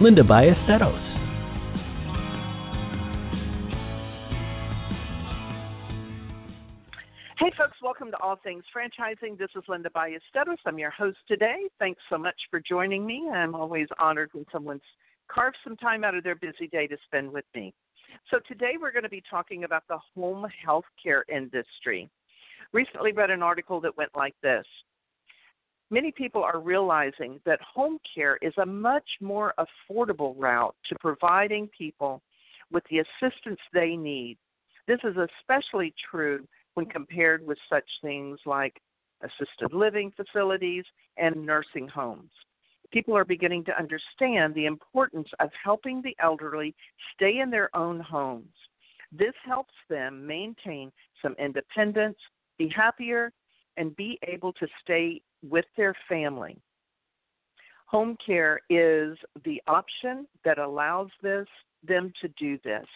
Linda Ballesteros. Hey, folks, welcome to All Things Franchising. This is Linda Ballesteros. I'm your host today. Thanks so much for joining me. I'm always honored when someone's carved some time out of their busy day to spend with me. So, today we're going to be talking about the home health care industry. Recently, read an article that went like this Many people are realizing that home care is a much more affordable route to providing people with the assistance they need. This is especially true when compared with such things like assisted living facilities and nursing homes. People are beginning to understand the importance of helping the elderly stay in their own homes. This helps them maintain some independence, be happier, and be able to stay with their family. Home care is the option that allows this them to do this.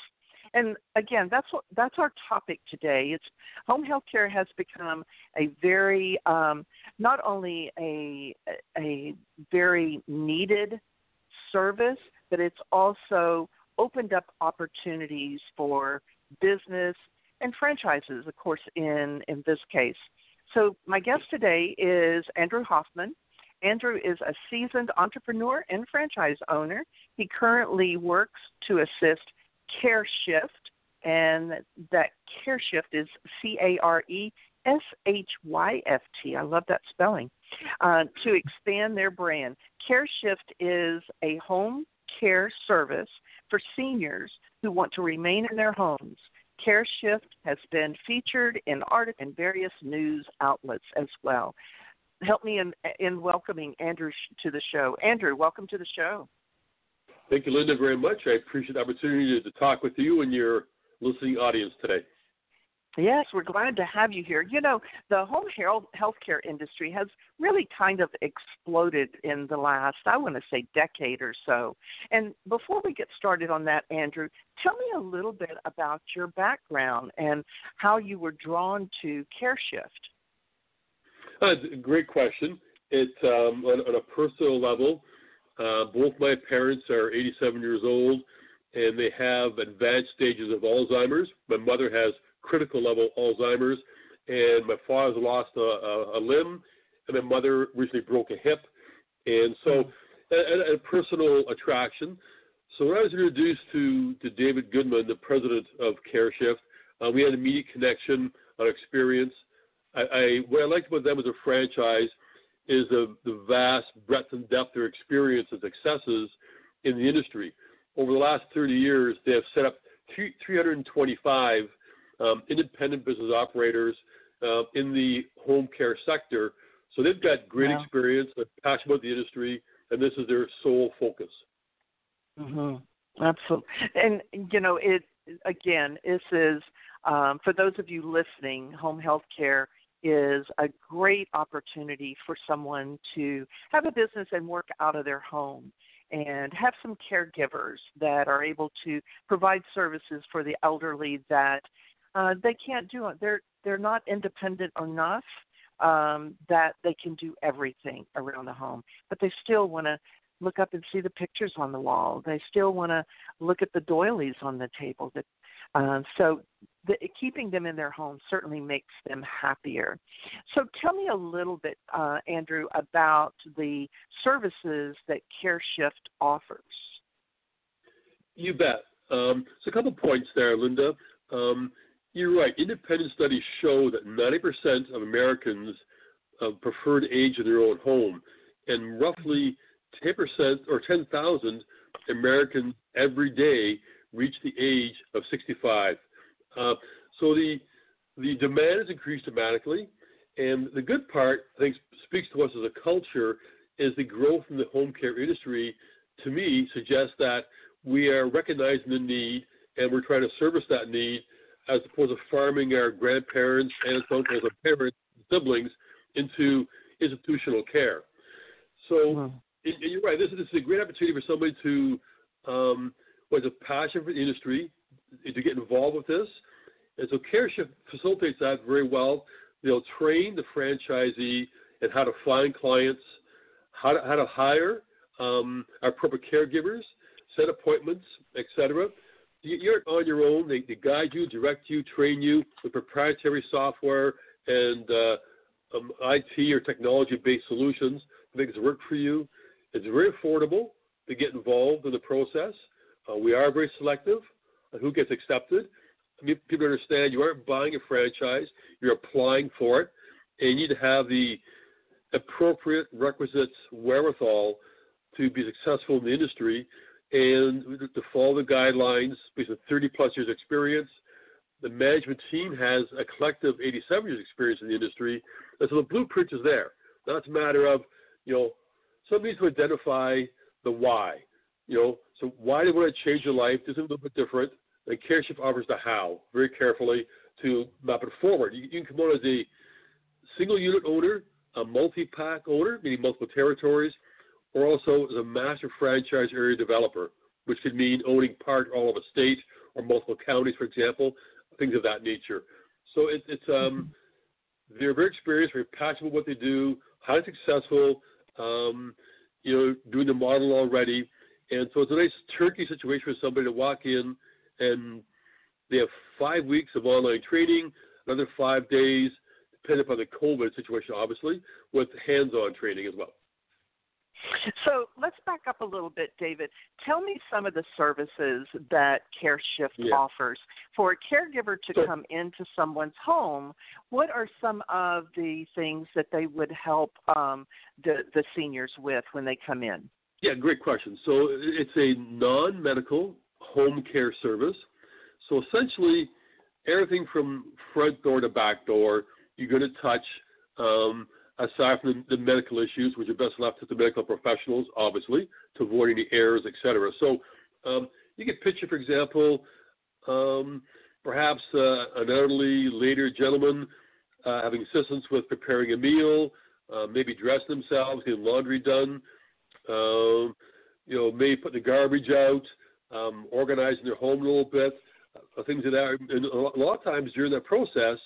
And again, that's what that's our topic today. It's home health care has become a very um, not only a a very needed service, but it's also opened up opportunities for business and franchises, of course, in in this case. So, my guest today is Andrew Hoffman. Andrew is a seasoned entrepreneur and franchise owner. He currently works to assist CAREshyft, and that CAREshyft is C A R E S H Y F T. I love that spelling. Uh, to expand their brand, CAREshyft is a home care service for seniors who want to remain in their homes. CAREshyft has been featured in articles and various news outlets as well. Help me in, in welcoming Andrew to the show. Andrew, welcome to the show. Thank you, Linda, very much. I appreciate the opportunity to talk with you and your listening audience today. Yes, we're glad to have you here. You know, the home health healthcare industry has really kind of exploded in the last, I want to say, decade or so. And before we get started on that, Andrew, tell me a little bit about your background and how you were drawn to CAREshyft. Uh, great question. It um, on, on, a personal level, uh, both my parents are 87 years old, and they have advanced stages of Alzheimer's. My mother has critical level Alzheimer's, and my father's lost a, a, a limb, and my mother recently broke a hip, and so a, a personal attraction. So when I was introduced to, to David Goodman, the president of CAREshyft, uh, we had an immediate connection, an experience. I, I, what I liked about them as a franchise is the, the vast breadth and depth of their experience and successes in the industry. Over the last 30 years, they have set up 325 um, independent business operators uh, in the home care sector. So they've got great wow. experience, they're passionate about the industry, and this is their sole focus. Mm-hmm. Absolutely. And, you know, it again, this is, um, for those of you listening, home health care is a great opportunity for someone to have a business and work out of their home and have some caregivers that are able to provide services for the elderly that uh, they can't do it. They're they're not independent enough um, that they can do everything around the home, but they still want to look up and see the pictures on the wall. They still want to look at the doilies on the table. That uh, so the, keeping them in their home certainly makes them happier. So tell me a little bit, uh, Andrew, about the services that CAREshyft offers. You bet. Um, so a couple points there, Linda. Um, you're right. Independent studies show that 90% of Americans uh, prefer to age in their own home, and roughly 10% or 10,000 Americans every day reach the age of 65. Uh, so the the demand has increased dramatically, and the good part, I think, speaks to us as a culture, is the growth in the home care industry. To me, suggests that we are recognizing the need and we're trying to service that need, as opposed to farming our grandparents and uncles and parents, siblings into institutional care. So, mm-hmm. and, and you're right. This is, this is a great opportunity for somebody to um, was a passion for the industry to get involved with this. And so CAREshyft facilitates that very well. They'll train the franchisee and how to find clients, how to, how to hire um, appropriate caregivers, set appointments, etc. You're on your own. They, they, guide you, direct you, train you with proprietary software and uh, um, IT or technology-based solutions to make work for you. It's very affordable to get involved in the process. Uh, we are very selective on who gets accepted. I mean, people understand you aren't buying a franchise, you're applying for it, and you need to have the appropriate requisites wherewithal to be successful in the industry and to follow the guidelines based on 30 plus years experience. The management team has a collective 87 years experience in the industry, and so the blueprint is there. Now it's a matter of, you know, somebody needs to identify the why. You know, so why do you want to change your life? This is a little bit different. And CAREshyft offers the how very carefully to map it forward. You, you can come on as a single unit owner, a multi pack owner, meaning multiple territories, or also as a master franchise area developer, which could mean owning part or all of a state or multiple counties, for example, things of that nature. So it, it's um, they're very experienced, very passionate about what they do, highly successful. Um, you know, doing the model already. And so it's a nice turnkey situation for somebody to walk in and they have five weeks of online training, another five days, depending upon the COVID situation, obviously, with hands on training as well. So let's back up a little bit, David. Tell me some of the services that CAREshyft yeah. offers. For a caregiver to so, come into someone's home, what are some of the things that they would help um, the, the seniors with when they come in? Yeah, great question. So it's a non medical home care service. So essentially, everything from front door to back door, you're going to touch. Um, aside from the, medical issues, which are best left to the medical professionals, obviously, to avoid any errors, etc. So um, you can picture, for example, um, perhaps uh, an elderly later gentleman uh, having assistance with preparing a meal, uh, maybe dressing themselves, getting laundry done, um, you know, maybe putting the garbage out, um, organizing their home a little bit, uh, things like that. And a lot of times during that process,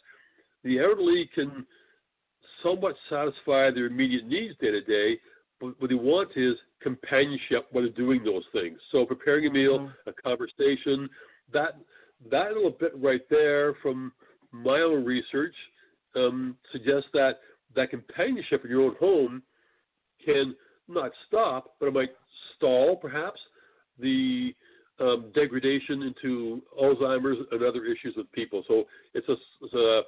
the elderly can somewhat satisfy their immediate needs day to day, but what they want is companionship while they're doing those things. So preparing a meal, mm-hmm. a conversation, that that little bit right there from my own research um, suggests that that companionship in your own home can not stop, but it might stall perhaps the um, degradation into Alzheimer's and other issues with people. So it's a, it's a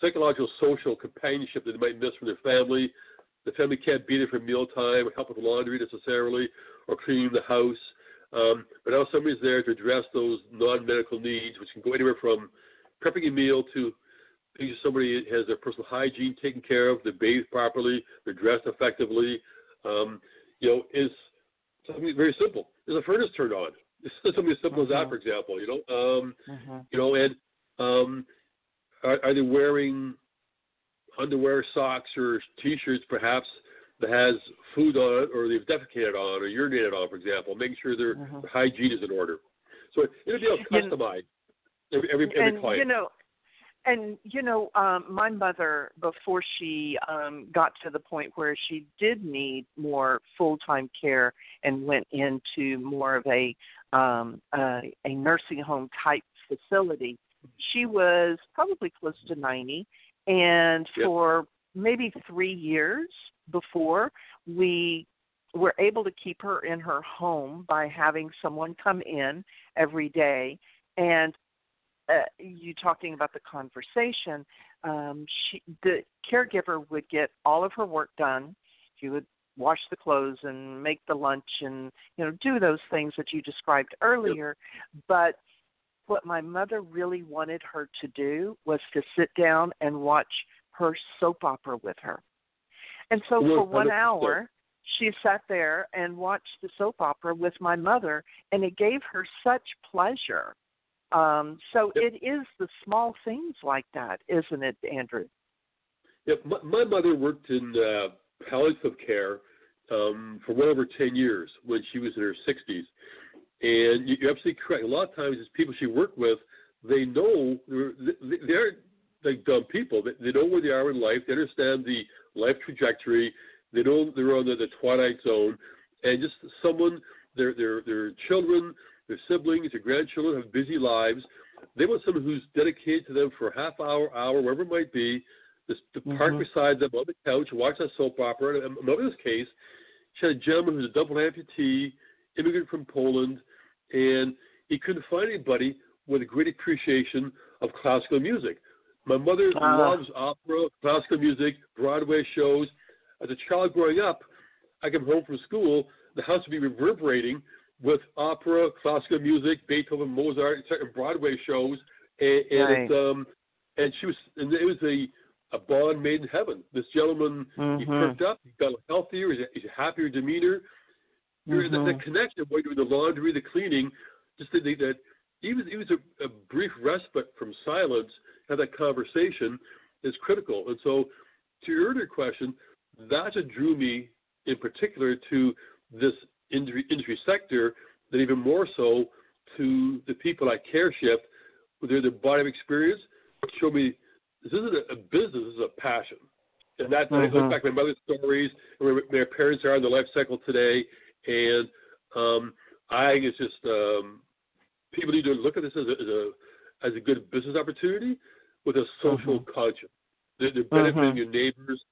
psychological, social companionship that they might miss from their family. The family can't be there for mealtime or help with laundry necessarily or cleaning the house. Um, but now somebody's there to address those non-medical needs, which can go anywhere from prepping a meal to making sure somebody has their personal hygiene taken care of, they're bathed properly, they're dressed effectively. Um, you know, is something very simple. Is a furnace turned on? It's something as simple uh-huh. as that, uh-huh. for example. You know, um, uh-huh. you know, and um, are, are they wearing underwear, socks, or T-shirts, perhaps that has food on it, or they've defecated on, or urinated on, for example, making sure their, uh-huh. hygiene is in order. So it'll be all customized every every, every and, client. You know, and you know, um, my mother, before she um, got to the point where she did need more full time care and went into more of a um, uh, a nursing home type facility, she was probably close to ninety, and Yep. for maybe three years before we were able to keep her in her home by having someone come in every day. And uh, you talking about the conversation um she the caregiver would get all of her work done. She would wash the clothes and make the lunch and you know do those things that you described earlier. But what my mother really wanted her to do was to sit down and watch her soap opera with her and so for one hour she sat there and watched the soap opera with my mother and it gave her such pleasure um so Yep. it is the small things like that isn't it andrew Yeah, my, my mother worked in uh, palliative care um, for well over 10 years when she was in her 60s. And you- you're absolutely correct. A lot of times, it's people she worked with, they know they're, they- they aren't like dumb people. They, they know where they are in life. They understand the life trajectory. They know they're on the, the twilight zone. And just someone, their, their, their children, their siblings, their grandchildren have busy lives. They want someone who's dedicated to them for a half hour, hour, wherever it might be, just to park Mhm. beside them on the couch watch that soap opera. And in this case, she had a gentleman who's a double amputee, immigrant from Poland, and he couldn't find anybody with a great appreciation of classical music. My mother Ah. loves opera, classical music, Broadway shows. As a child growing up, I come home from school, the house would be reverberating with opera, classical music, Beethoven, Mozart, and Broadway shows, and, and Right. um, and she was, and it was a a bond made in heaven. This gentleman, he Mhm. perked up, he got healthier, he's a, he's a happier demeanor. The, the Mhm. connection while doing the laundry, the cleaning, just that, that even even a, a brief respite from silence, have that conversation is critical. And so, to your earlier question, that's what drew me in particular to this industry, industry sector, then even more so to the people at CAREshyft, with their, their body of experience, show me this isn't a, a business, this is a passion. And that I Mhm. look back at my mother's stories, where my parents are in their life cycle today, and um, I think it's just um, people need to look at this as a, as a as a good business opportunity with a social conscience. They're, they're benefiting Mhm. your neighbors.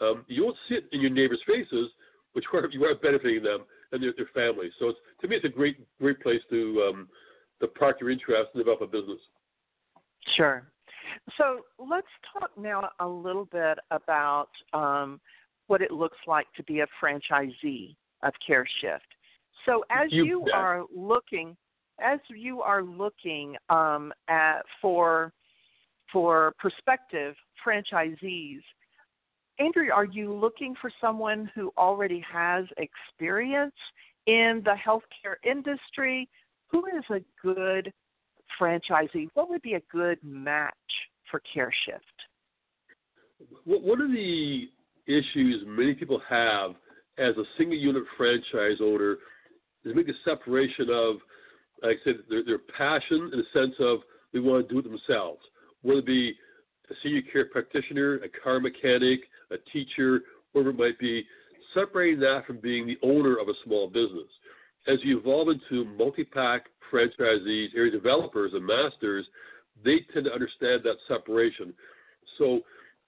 Um, you won't see it in your neighbors' faces, but you are you are benefiting them and their, their families. So it's, to me, it's a great great place to um, to park your interest and develop a business. Sure. So let's talk now a little bit about um, what it looks like to be a franchisee of CAREshyft. So as You you, are looking, as you are looking um, at for for prospective franchisees, Andrew, are you looking for someone who already has experience in the healthcare industry? Who is a good franchisee? What would be a good match for CAREshyft? Wh- One of the issues many people have as a single unit franchise owner is make a separation of, like I said, their, their passion in the sense of they want to do it themselves, whether it be a senior care practitioner, a car mechanic, a teacher, whatever it might be, separating that from being the owner of a small business. As you evolve into multi-pack franchisees, area developers, and masters, they tend to understand that separation. So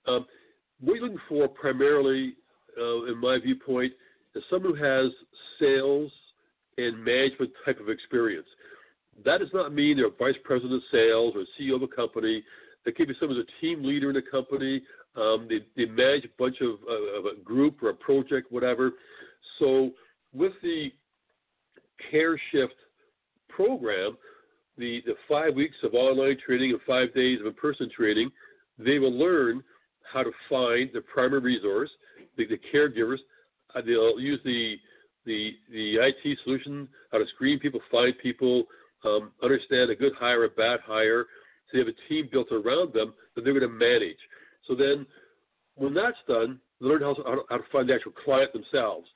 um, what you're looking for primarily, uh, in my viewpoint, is someone who has sales and management type of experience. That does not mean they're a vice president of sales or CEO of a company. They could be someone who's a team leader in a company. Um, they, they manage a bunch of, uh, of a group or a project, whatever. So with the Care Shift program, the, the five weeks of online training and five days of in-person training, they will learn how to find the primary resource, the, the caregivers. Uh, they'll use the, the the IT solution, how to screen people, find people, um, understand a good hire, a bad hire. So they have a team built around them that they're going to manage. So then, when that's done, they learn how to, how to- find the actual client themselves.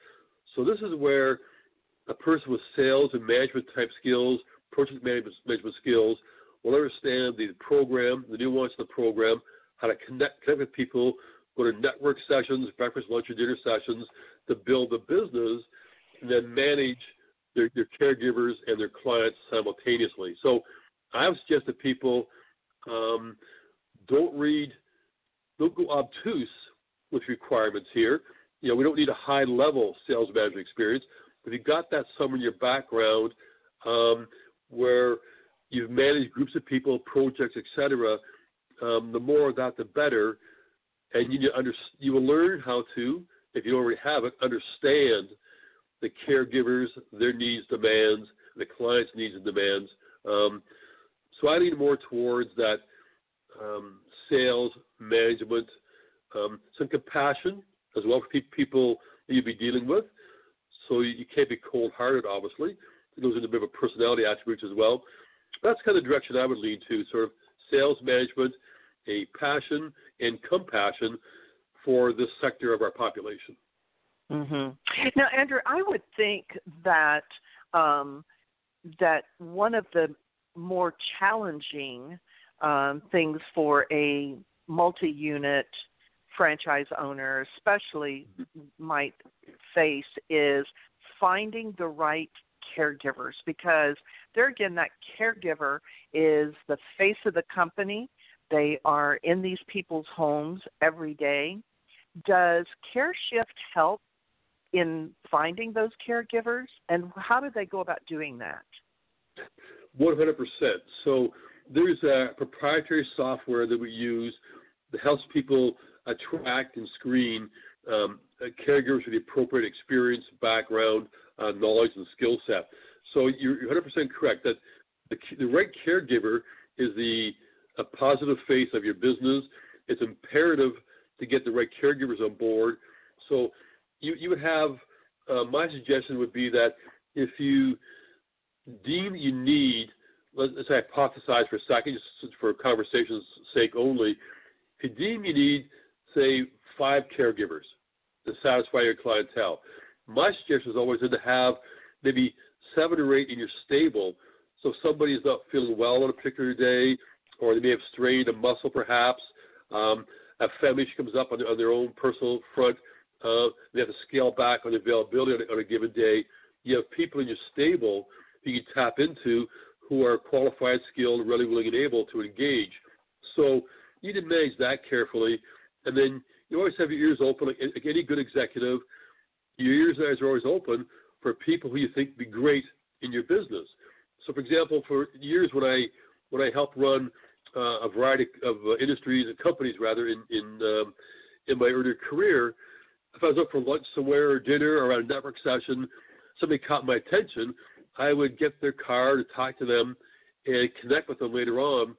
So this is where a person with sales and management type skills, project management, management skills, will understand the program, the nuance of the program, how to connect, connect with people, go to network sessions, breakfast, lunch, or dinner sessions to build a business, and then manage their, their caregivers and their clients simultaneously. So I would suggest that people um, don't read, don't go obtuse with requirements here. You know, we don't need a high level sales management experience. But you've got that somewhere in your background um, where you've managed groups of people, projects, etc., um, the more of that, the better. And you, under, you will learn how to, if you already have it, understand the caregivers, their needs, demands, the client's needs and demands. Um, so I lean more towards that um, sales management, um, some compassion as well for people that you'd be dealing with. So you, you can't be cold-hearted, obviously. It goes into a bit of a personality attributes as well. That's kind of the direction I would lean to, sort of sales management, a passion and compassion for this sector of our population. Mm-hmm. Now, Andrew, I would think that um, that one of the more challenging um, things for a multi-unit franchise owner, especially, might face is finding the right caregivers because there again, that caregiver is the face of the company. They are in these people's homes every day. Does CAREshyft help in finding those caregivers, and how do they go about doing that? 100%. So there's a proprietary software that we use that helps people attract and screen um, caregivers with the appropriate experience, background, uh, knowledge, and skill set. So you're 100% correct that the, the right caregiver is the a positive face of your business. It's imperative to get the right caregivers on board. So you, you would have, uh, my suggestion would be that if you deem you need, let's say hypothesize for a second, just for conversation's sake only, if you deem you need, say, five caregivers to satisfy your clientele, my suggestion is always to have maybe seven or eight in your stable. So if somebody is not feeling well on a particular day, or they may have strained a muscle perhaps, um, a family comes up on, on their own personal front, uh, they have to scale back on availability on a, on a given day. You have people in your stable who you tap into who are qualified, skilled, ready, willing, and able to engage. So you need to manage that carefully. And then you always have your ears open, like, like any good executive. Your ears and eyes are always open for people who you think be great in your business. So, for example, for years when I when I helped run uh, a variety of uh, industries and companies, rather in in um, in my earlier career, if I was up for lunch somewhere or dinner or at a network session, somebody caught my attention, I would get their card to talk to them and connect with them later on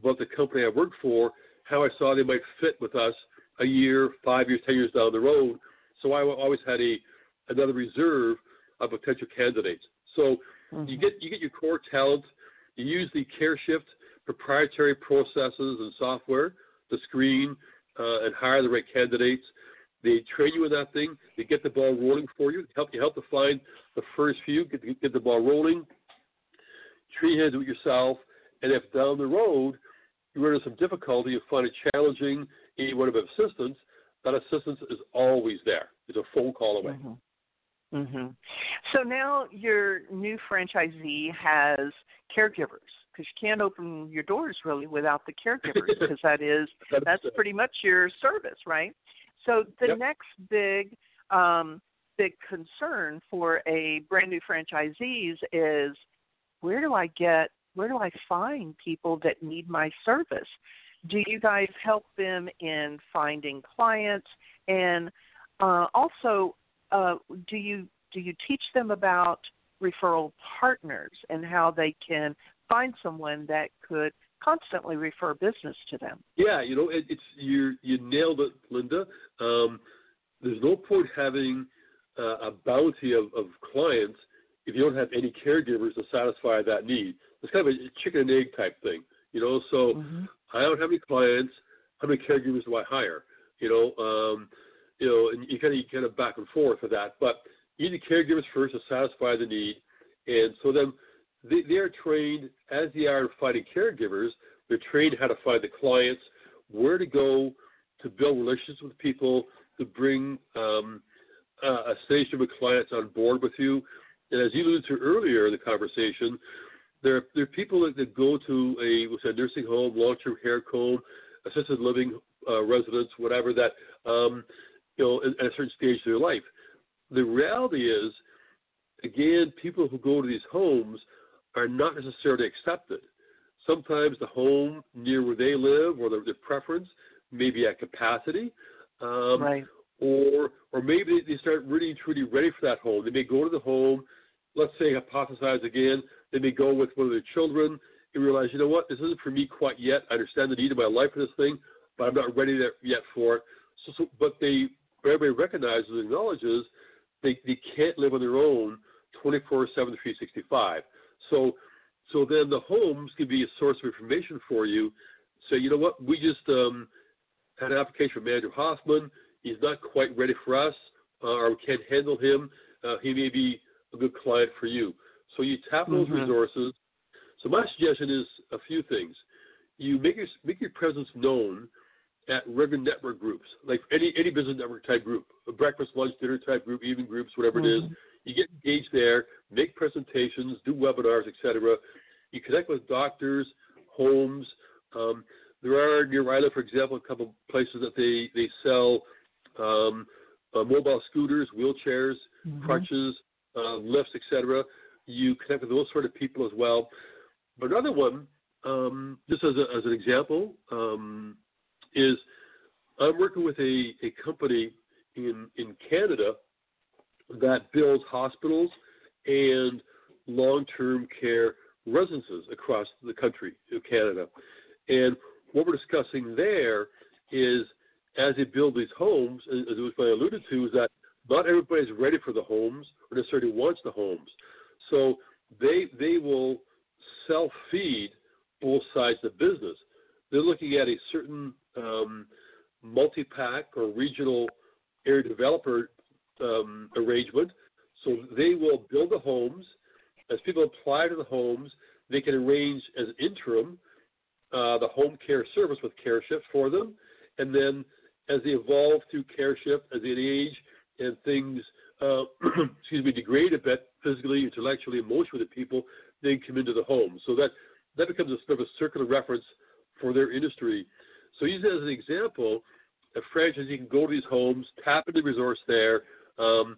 about the company I worked for, how I saw they might fit with us a year, five years, ten years down the road. So I always had a another reserve of potential candidates. So mm-hmm. you get you get your core talent. You use the CAREshyft proprietary processes and software to screen uh, and hire the right candidates. They train you in that thing. They get the ball rolling for you. Help you help to find the first few. Get the, get the ball rolling. Tree hands with yourself, and if down the road you run into some difficulty, you find it challenging, and you want bit of assistance, that assistance is always there. It's a phone call away. Mm-hmm. Mm-hmm. So now your new franchisee has caregivers because you can't open your doors really without the caregivers because that is that's pretty much your service, right? So the yep. next big um, big concern for a brand new franchisees is where do I get where do I find people that need my service? Do you guys help them in finding clients and uh, also uh, do you do you teach them about referral partners and how they can find someone that could constantly refer business to them? Yeah, you know, it, it's you you nailed it, Linda. Um, there's no point having uh, a bounty of, of clients if you don't have any caregivers to satisfy that need. It's kind of a chicken and egg type thing, you know. So mm-hmm. I don't have any clients. How many caregivers do I hire? You know, um, you know, and you kind of you kind of back and forth with that. But you need the caregivers first to satisfy the need, and so then they, they are trained as they are in finding caregivers. They're trained how to find the clients, where to go to build relationships with people, to bring um, uh, a station of clients on board with you. And as you alluded to earlier in the conversation, there, there are people that, that go to a, a nursing home, long-term care home, assisted living uh, residence, whatever that, um, you know, at, at a certain stage of their life. The reality is, again, people who go to these homes are not necessarily accepted. Sometimes the home near where they live or their, their preference may be at capacity. Um, right. Or, or maybe they start really truly ready for that home. They may go to the home, let's say hypothesize again, they may go with one of their children and realize, you know what, this isn't for me quite yet. I understand the need of my life for this thing, but I'm not ready there yet for it. So, so but they everybody recognizes and acknowledges they, they can't live on their own 24 7 365. So so then the homes can be a source of information for you. Say, you know what, we just um, had an application from Andrew Hoffman. He's not quite ready for us, uh, or we can't handle him. Uh, he may be a good client for you. So you tap those mm-hmm. resources. So my suggestion is a few things. You make your make your presence known at regular network groups, like any any business network type group, a breakfast, lunch, dinner type group, evening groups, whatever mm-hmm. it is. You get engaged there, make presentations, do webinars, etc. You connect with doctors, homes. Um, there are near where for example, a couple of places that they they sell um, uh, mobile scooters, wheelchairs, mm-hmm. crutches, uh, lifts, etc. You connect with those sort of people as well. But another one, um, just as, a, as an example, um, is I'm working with a, a company in in Canada that builds hospitals and long-term care residences across the country of Canada. And what we're discussing there is as they build these homes, as was I alluded to, is that not everybody's ready for the homes or necessarily wants the homes. So they they will self feed both sides of the business. They're looking at a certain um, multi pack or regional area developer um, arrangement. So they will build the homes. As people apply to the homes, they can arrange as interim uh, the home care service with CAREshyft for them. And then as they evolve through CAREshyft, as they age and things, uh, excuse me, degrade a bit physically, intellectually, emotionally to people, they come into the home. So that, that becomes a sort of a circular reference for their industry. So use it as an example. A franchisee can go to these homes, tap into the resource there, um,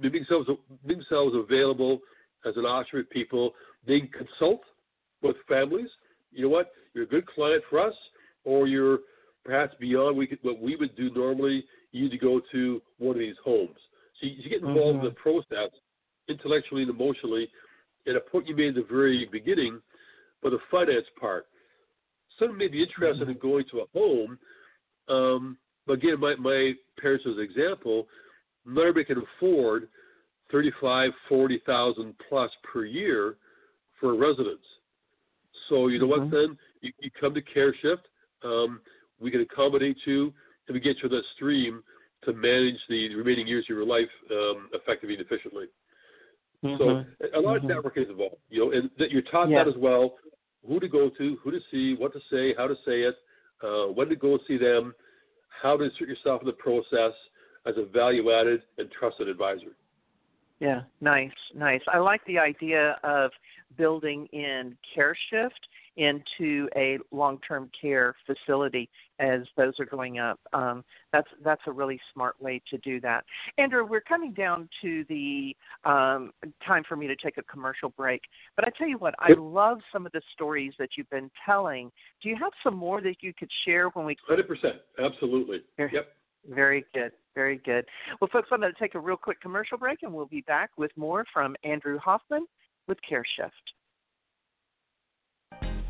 make themselves, make themselves available as an option with people. They consult with families. You know what? You're a good client for us, or you're perhaps beyond we could, what we would do normally. You need to go to one of these homes. So you, you get involved mm-hmm. in the process intellectually and emotionally. And a point you made at the very beginning, but the finance part. Some may be interested mm-hmm. in going to a home, um, but again, my, my parents as an example, not everybody can afford thirty-five, forty thousand plus per year for a residence. So you know mm-hmm. what? Then you, you, come to CAREshyft. Um, we can accommodate you, and we get you that stream to manage the remaining years of your life um, effectively and efficiently. Mm-hmm. So a lot mm-hmm. of networking is involved, you know, and that you're taught yeah. that as well. Who to go to, who to see, what to say, how to say it, uh, when to go see them, how to insert yourself in the process as a value-added and trusted advisor. Yeah, nice, nice. I like the idea of building in care shift into a long-term care facility as those are going up. Um, that's that's a really smart way to do that. Andrew, we're coming down to the um, time for me to take a commercial break. But I tell you what, I love some of the stories that you've been telling. Do you have some more that you could share when we? Hundred percent, absolutely. Yep. Very good. Very good. Well, folks, I'm going to take a real quick commercial break, and we'll be back with more from Andrew Hoffman with CAREshyft.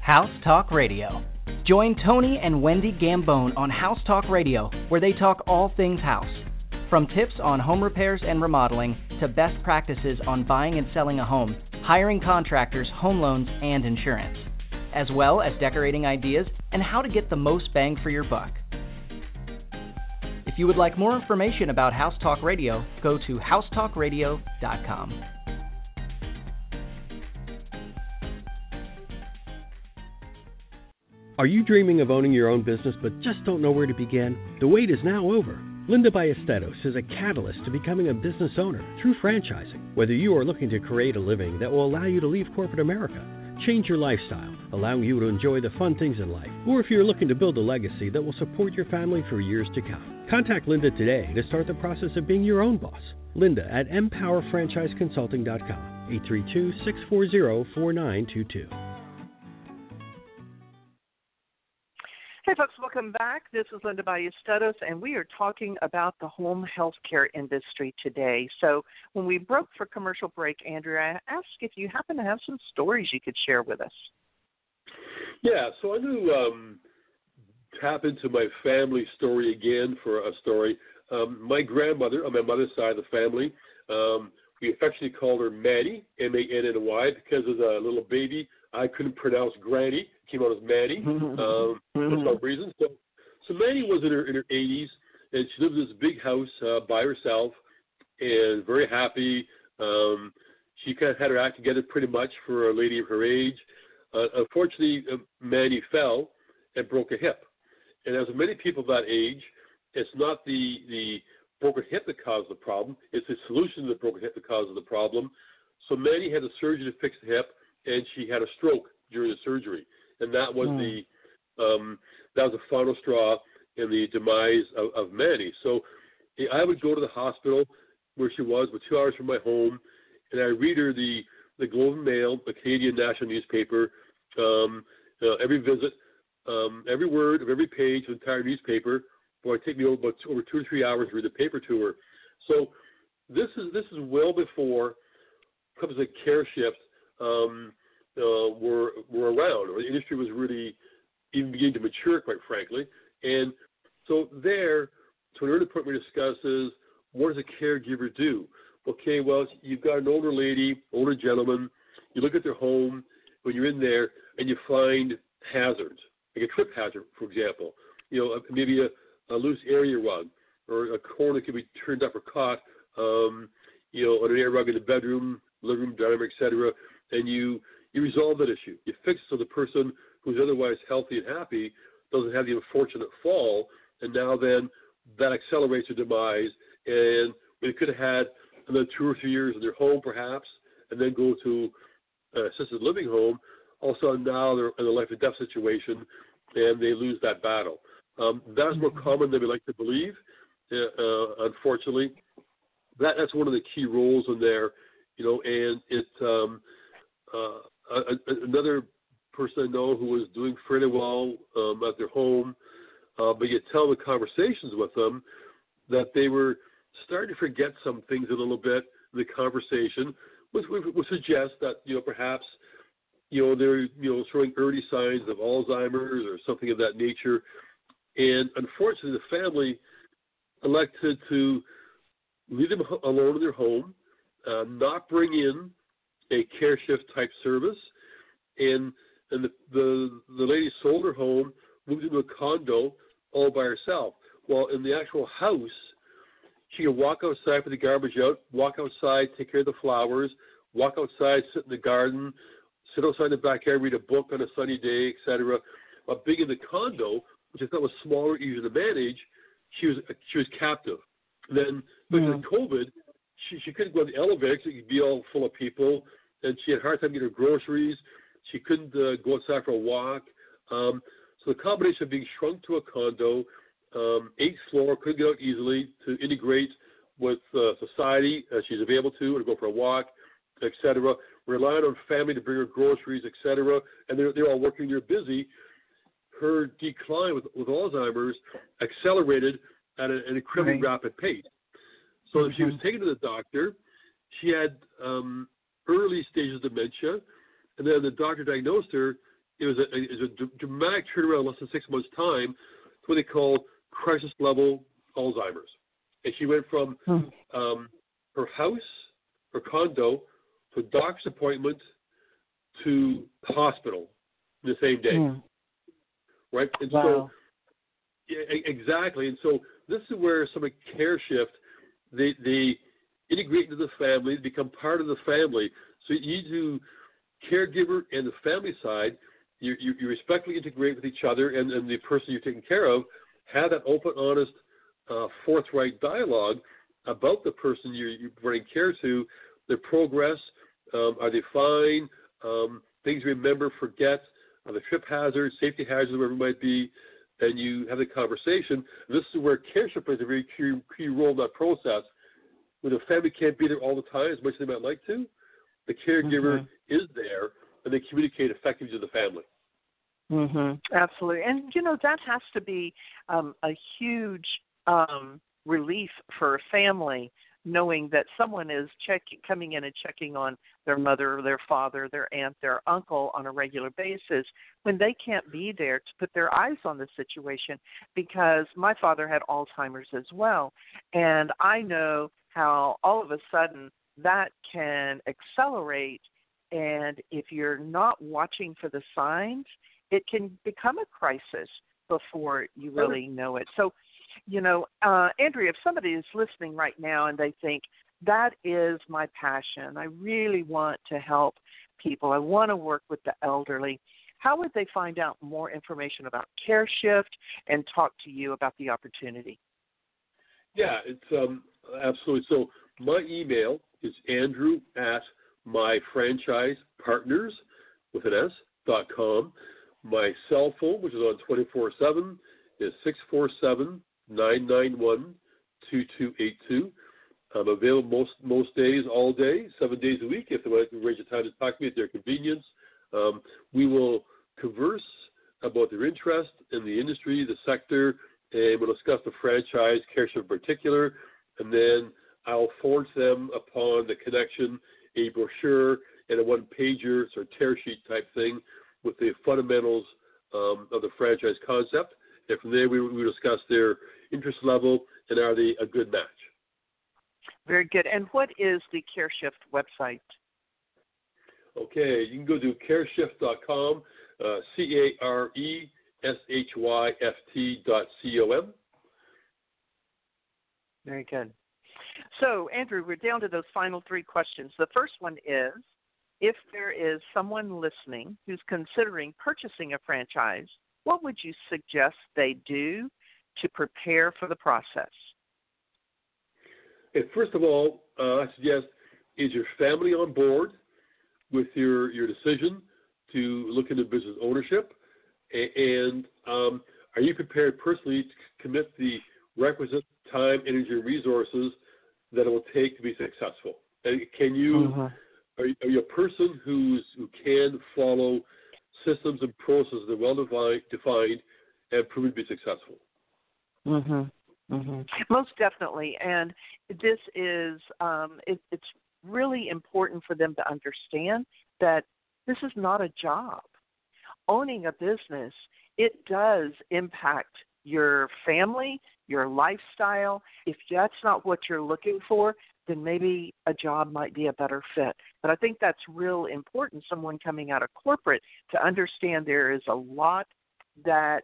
House Talk Radio. Join Tony and Wendy Gambone on House Talk Radio, where they talk all things house. From tips on home repairs and remodeling to best practices on buying and selling a home, hiring contractors, home loans, and insurance, as well as decorating ideas and how to get the most bang for your buck. If you would like more information about House Talk Radio, go to housetalkradio.com. Are you dreaming of owning your own business but just don't know where to begin? The wait is now over. Linda Ballesteros is a catalyst to becoming a business owner through franchising. Whether you are looking to create a living that will allow you to leave corporate America, change your lifestyle, allowing you to enjoy the fun things in life, or if you're looking to build a legacy that will support your family for years to come. Contact Linda today to start the process of being your own boss. Linda at mpowerfranchiseconsulting.com, 832 640 4922. Hey, folks, welcome back. This is Linda Ballesteros, and we are talking about the home health care industry today. So, when we broke for commercial break, Andrea, I asked if you happen to have some stories you could share with us. Yeah, so I'm going to um, tap into my family story again for a story. Um, my grandmother, on my mother's side of the family, um, we affectionately called her Manny, M A N N Y, because as a little baby, I couldn't pronounce Granny came out as Manny um, for some reason. So, so Manny was in her in her 80s, and she lived in this big house uh, by herself, and very happy. Um, she kind of had her act together pretty much for a lady of her age. Uh, unfortunately, uh, Manny fell and broke a hip, and as many people that age, it's not the the broken hip that caused the problem; it's the solution to the broken hip that causes the problem. So Manny had a surgery to fix the hip, and she had a stroke during the surgery and that was mm. the um, that was the final straw in the demise of, of Manny. So I would go to the hospital where she was, with two hours from my home, and I read her the the Globe and Mail, the Canadian national newspaper, um, uh, every visit, um, every word of every page of the entire newspaper. Boy, it take me over, about over two or three hours to read the paper to her. So this is this is well before comes a CAREshyft. Um, uh, were were around, or the industry was really even beginning to mature, quite frankly. And so there, so an early point we discuss is what does a caregiver do? Okay, well, you've got an older lady, older gentleman. You look at their home when you're in there, and you find hazards, like a trip hazard, for example. You know, maybe a, a loose area rug or a corner can be turned up or caught. Um, you know, on an air rug in the bedroom, living room, dining room, etc. And you you resolve that issue. You fix it so the person who's otherwise healthy and happy doesn't have the unfortunate fall, and now then that accelerates their demise. And they could have had another two or three years in their home, perhaps, and then go to an assisted living home. Also, now they're in a life and death situation, and they lose that battle. Um, that is more mm-hmm. common than we like to believe. Uh, uh, unfortunately, that that's one of the key roles in there, you know, and it um, uh, another person I know who was doing fairly well um, at their home, uh, but you tell the conversations with them that they were starting to forget some things a little bit in the conversation, which would suggest that you know perhaps you know they're you know showing early signs of Alzheimer's or something of that nature, and unfortunately the family elected to leave them alone in their home, uh, not bring in a CAREshyft type service, and and the the the lady sold her home, moved into a condo all by herself. While in the actual house, she could walk outside for the garbage out, walk outside, take care of the flowers, walk outside, sit in the garden, sit outside in the backyard, read a book on a sunny day, etc. But being in the condo, which I thought was smaller, easier to manage, she was she was captive. then because of COVID, she she couldn't go in the elevator because it could be all full of people, and she had a hard time getting her groceries. She couldn't uh, go outside for a walk. Um, so the combination of being shrunk to a condo, um, eighth floor, couldn't get out easily to integrate with uh, society as she's able to, to go for a walk, etc. Relying on family to bring her groceries, etc. And they're, they're all working, they're busy. Her decline with, with Alzheimer's accelerated at an incredibly right. rapid pace. So mm-hmm. she was taken to the doctor. She had um, early stages of dementia, and then the doctor diagnosed her. It was a, it was a dramatic turnaround in less than six months' time. It's what they call crisis level Alzheimer's. And she went from hmm. um, her house, her condo, to a doctor's appointment, to hospital the same day. Hmm. Right? And wow. so, yeah, exactly. And so this is where some of CAREshyft they they integrate into the family, become part of the family. So you do caregiver and the family side you, you, you respectfully integrate with each other and, and the person you're taking care of. Have that open, honest, uh, forthright dialogue about the person you're, you're care to, their progress. Um, are they fine? Um, things remember, forget, are the trip hazards, safety hazards, whatever it might be, and you have the conversation. This is where CAREshyft plays a very key, key role in that process. When the family can't be there all the time as much as they might like to, the caregiver mm-hmm. is there and they communicate effectively to the family. Mhm. Absolutely. And you know that has to be um a huge um relief for a family knowing that someone is checking coming in and checking on their mother, their father, their aunt, their uncle on a regular basis when they can't be there to put their eyes on the situation because my father had Alzheimer's as well and I know how all of a sudden that can accelerate and if you're not watching for the signs it can become a crisis before you really know it. So you know uh Andrew if somebody is listening right now and they think that is my passion. I really want to help people. I want to work with the elderly how would they find out more information about care shift and talk to you about the opportunity? Yeah it's um absolutely so my email is andrew at my franchise partners with an S dot com. My cell phone, which is on 24 7, is 647 991 2282. I'm available most most days, all day, seven days a week. If they want to arrange a time to talk to me at their convenience, um, we will converse about their interest in the industry, the sector, and we'll discuss the franchise, care in particular, and then I'll forward them upon the connection a brochure and a one pager, sort of tear sheet type thing with the fundamentals um, of the franchise concept. And from there, we, we discuss their interest level and are they a good match. Very good. And what is the CAREshyft website? Okay, you can go to careshyft.com, uh, C A R E S H Y F T dot C O M. Very good. So, Andrew, we're down to those final three questions. The first one is if there is someone listening who's considering purchasing a franchise, what would you suggest they do to prepare for the process? And first of all, uh, I suggest is your family on board with your, your decision to look into business ownership? And um, are you prepared personally to commit the requisite time, energy, resources that it will take to be successful? And can you uh-huh. are, you, are you a person who's who can follow systems and processes that are well defined defined and prove to be successful? Mhm. Mhm. Most definitely, and this is um, it, it's really important for them to understand that this is not a job. Owning a business it does impact your family, your lifestyle. If that's not what you're looking for, then maybe a job might be a better fit. But I think that's real important, someone coming out of corporate, to understand there is a lot that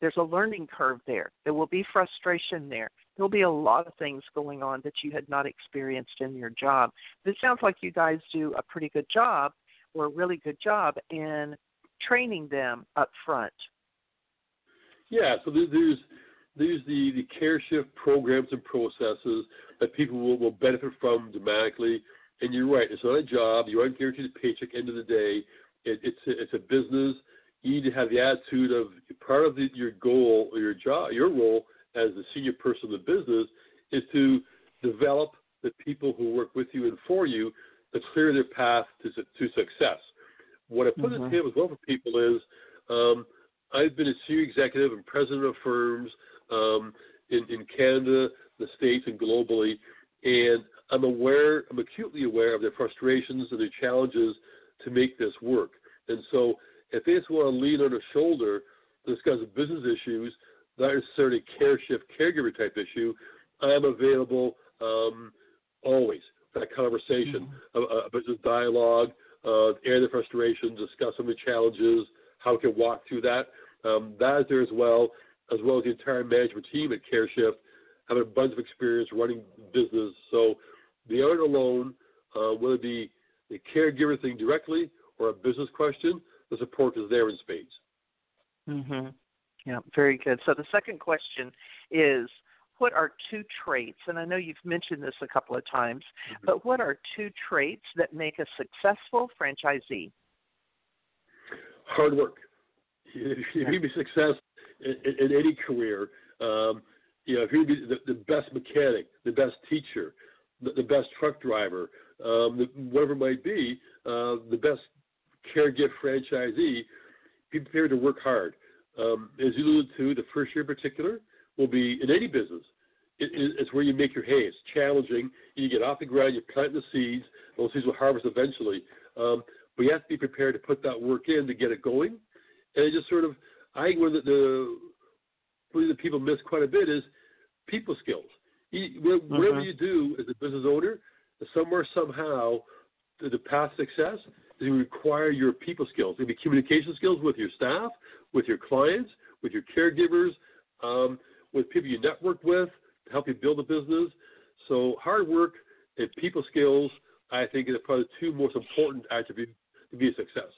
there's a learning curve there. There will be frustration there. There'll be a lot of things going on that you had not experienced in your job. It sounds like you guys do a pretty good job or a really good job in training them up front yeah, so there's there's the, the CAREshyft programs and processes that people will, will benefit from dramatically. And you're right, it's not a job. You aren't guaranteed a paycheck end of the day. It, it's a, it's a business. You need to have the attitude of part of the, your goal or your job, your role as the senior person of the business is to develop the people who work with you and for you to clear their path to, to success. What I put mm-hmm. on the table as well for people is um, – I've been a senior executive and president of firms um, in, in Canada, the States, and globally, and I'm aware, I'm acutely aware of their frustrations and their challenges to make this work. And so, if they just want to lean on a shoulder to discuss business issues, not necessarily CAREshyft caregiver type issue, I'm available um, always for that conversation, mm-hmm. a, a business dialogue, uh, air the frustrations, discuss some of the challenges, how we can walk through that. Um, that is there as well, as well as the entire management team at CAREshyft have a bunch of experience running business. So they aren't alone, uh, whether it be the caregiver thing directly or a business question. the support is there in spades. Mm-hmm. Yeah, very good. So the second question is what are two traits and I know you've mentioned this a couple of times, Mm-hmm. but what are two traits that make a successful franchisee? Hard work. If you success in, in, any career, um, you know, if you be the, the best mechanic, the best teacher, the, the best truck driver, um, the, whatever it might be, uh, the best caregiver franchisee, be prepared to work hard. Um, as you alluded to, the first year in particular will be in any business. It, it, it's where you make your hay. It's challenging. You get off the ground, you plant the seeds. Those seeds will harvest eventually. Um, but you have to be prepared to put that work in to get it going. And it just sort of, I think one of the, the one that people miss quite a bit is people skills. You, whatever you do as a business owner, somewhere somehow, the, the path to success is to require your people skills. Maybe communication skills with your staff, with your clients, with your caregivers, um, with people you network with to help you build a business. So hard work and people skills, I think, are probably the two most important attributes to be a success.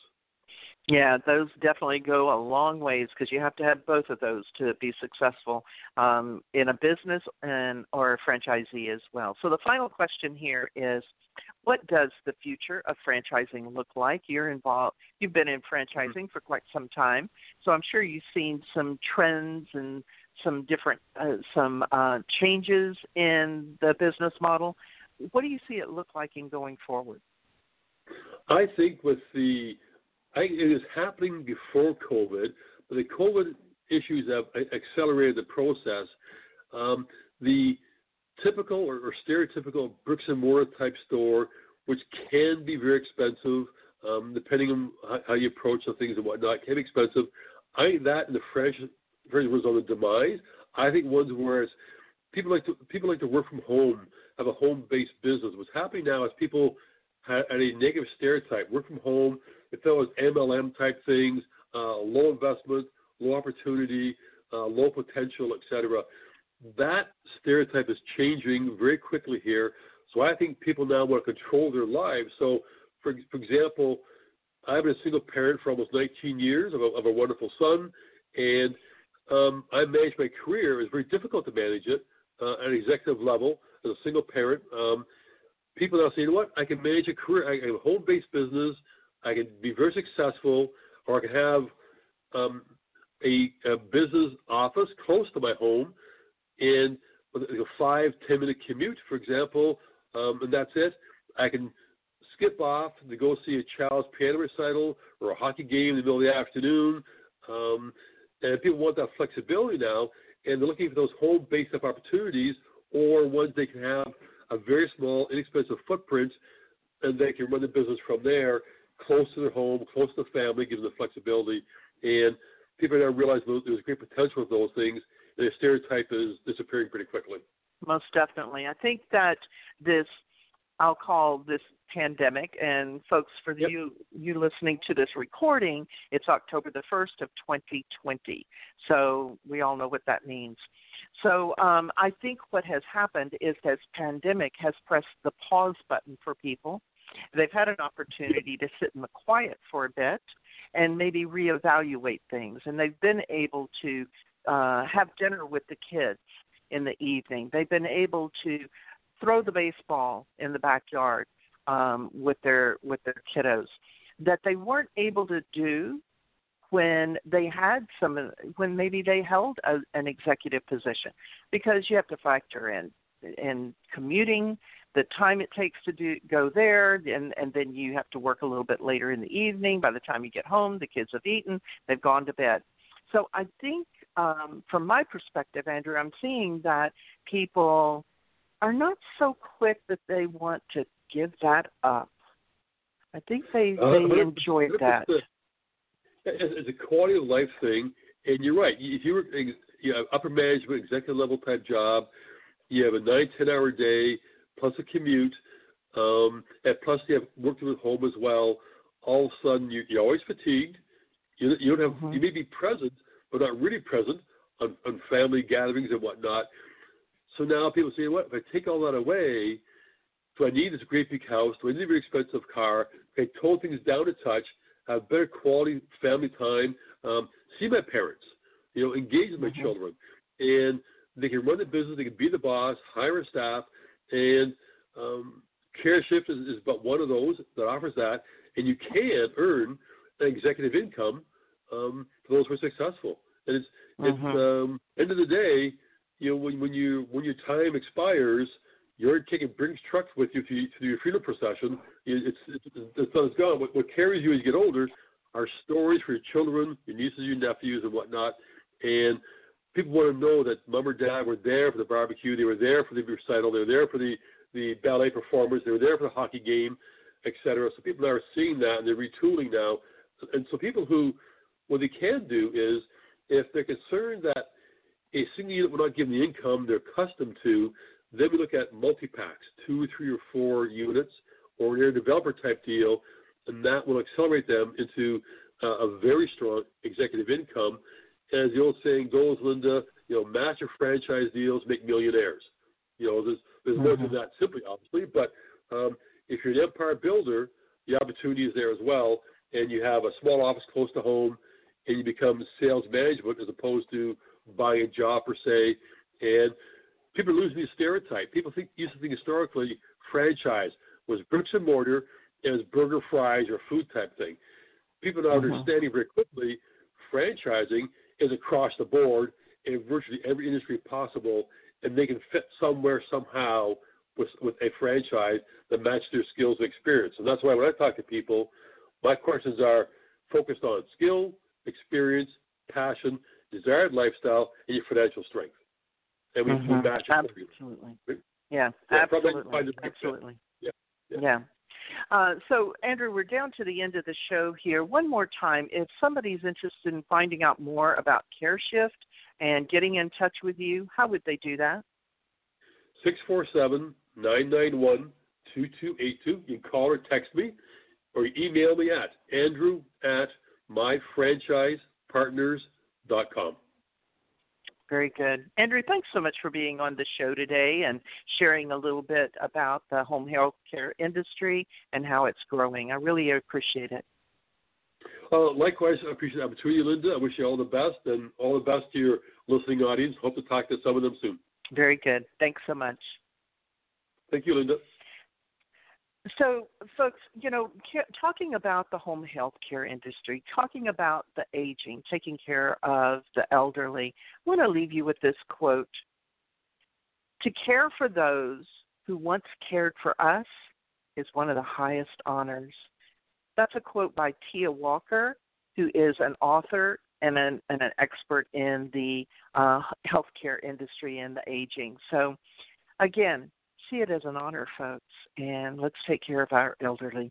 Yeah, those definitely go a long ways because you have to have both of those to be successful um, in a business and or a franchisee as well. So the final question here is, what does the future of franchising look like? You're involved. You've been in franchising for quite some time, so I'm sure you've seen some trends and some different uh, some uh, changes in the business model. What do you see it look like in going forward? I think with the, I it is happening before COVID, but the COVID issues have accelerated the process. Um, the typical or, or stereotypical bricks and mortar type store, which can be very expensive, um, depending on how, how you approach the things and whatnot, can be expensive. I think that and the franchise was on the demise. I think ones where people like to people like to work from home, have a home based business. What's happening now is people had a negative stereotype. Work from home, if that was MLM type things, uh, low investment, low opportunity, uh, low potential, etc. That stereotype is changing very quickly here. So I think people now want to control their lives. So, for, for example, I've been a single parent for almost 19 years of a, of a wonderful son, and um, I managed my career. It was very difficult to manage it uh, at an executive level as a single parent. Um, people now say, you know what, I can manage a career, I have a home based business, I can be very successful, or I can have um, a, a business office close to my home and a five, ten minute commute, for example, um, and that's it. I can skip off to go see a child's piano recital or a hockey game in the middle of the afternoon. Um, and people want that flexibility now, and they're looking for those home based up opportunities or ones they can have a very small, inexpensive footprint, and they can run the business from there, close to their home, close to the family, gives them the flexibility. And people are now realizing there's a great potential with those things, and the stereotype is disappearing pretty quickly. Most definitely. I think that this, I'll call this pandemic, and folks, for Yep. you you listening to this recording, it's October the first of 2020. So we all know what that means. So um, I think what has happened is this pandemic has pressed the pause button for people. They've had an opportunity to sit in the quiet for a bit and maybe reevaluate things, and they've been able to uh, have dinner with the kids in the evening. They've been able to throw the baseball in the backyard um, with their with their kiddos that they weren't able to do when they had some when maybe they held a, an executive position because you have to factor in in commuting the time it takes to do go there and and then you have to work a little bit later in the evening. By the time you get home the kids have eaten they've gone to bed. So i think um from my perspective andrew i'm seeing that people are not so quick that they want to give that up. I think they Uh, they enjoyed that. it's a- It's it's a quality of life thing, and you're right. If you were you know, upper management, executive level type job, you have a nine ten hour day plus a commute, um, and plus you have working at home as well. All of a sudden, you, you're always fatigued. You, you don't have. Mhm. You may be present, but not really present on, on family gatherings and whatnot. So now people say, what if I take all that away? Do I need this great big house? Do I need a very expensive car? Can I tone things down a touch, have better quality family time, um, see my parents, you know, engage with my mm-hmm. children, and they can run the business, they can be the boss, hire a staff, and um, CAREshyft is, is but one of those that offers that, and you can earn an executive income um, for those who are successful. And it's it's mm-hmm. um, end of the day, you know, when when you when your time expires, you're taking Brinks trucks with you to, to your funeral procession. It's it's, it's, it's gone. What, what carries you as you get older are stories for your children, your nieces, your nephews, and whatnot. And people want to know that mom or dad were there for the barbecue, they were there for the recital, they were there for the the ballet performers, they were there for the hockey game, etc. So people are seeing that and they're retooling now. And so people who, what they can do is, if they're concerned that a single unit will not give them the income they're accustomed to, then we look at multi-packs, two, three, or four units, or an area developer type deal, and that will accelerate them into uh, a very strong executive income. As the old saying goes, Linda, you know, master franchise deals make millionaires. You know, there's there's mm-hmm. more than that simply, obviously, but um, if you're an empire builder, the opportunity is there as well, and you have a small office close to home, and you become sales management as opposed to buying a job per se, and people are losing the stereotype. People think used to think historically franchise was bricks and mortar and was burger fries or food type thing. People are mm-hmm. understanding very quickly franchising is across the board in virtually every industry possible, and they can fit somewhere somehow with with a franchise that matches their skills and experience. And that's why when I talk to people, my questions are focused on skill, experience, passion, desired lifestyle, and your financial strength and we, mm-hmm. we match Absolutely. Yeah, absolutely. Absolutely. Yeah. Yeah. Uh, so, Andrew, we're down to the end of the show here. One more time, if somebody's interested in finding out more about CAREshyft and getting in touch with you, how would they do that? 647 991 2282. You can call or text me or email me at andrew at myfranchisepartners.com. Very good. Andrew, thanks so much for being on the show today and sharing a little bit about the home health care industry and how it's growing. I really appreciate it. Uh, likewise, I appreciate the opportunity, Linda. I wish you all the best and all the best to your listening audience. Hope to talk to some of them soon. Very good. Thanks so much. Thank you, Linda. So, folks, you know, talking about the home health care industry, talking about the aging, taking care of the elderly, I want to leave you with this quote To care for those who once cared for us is one of the highest honors. That's a quote by Tia Walker, who is an author and an, and an expert in the uh, healthcare industry and the aging. So, again, see it as an honor, folks, and let's take care of our elderly.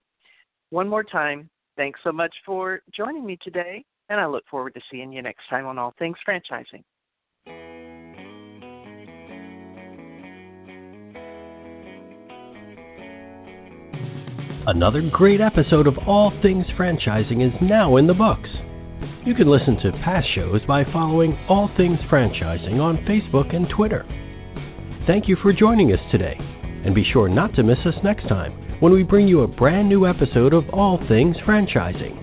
One more time, thanks so much for joining me today, and I look forward to seeing you next time on All Things Franchising. Another great episode of All Things Franchising is now in the books. You can listen to past shows by following All Things Franchising on Facebook and Twitter. Thank you for joining us today, and be sure not to miss us next time when we bring you a brand new episode of All Things Franchising.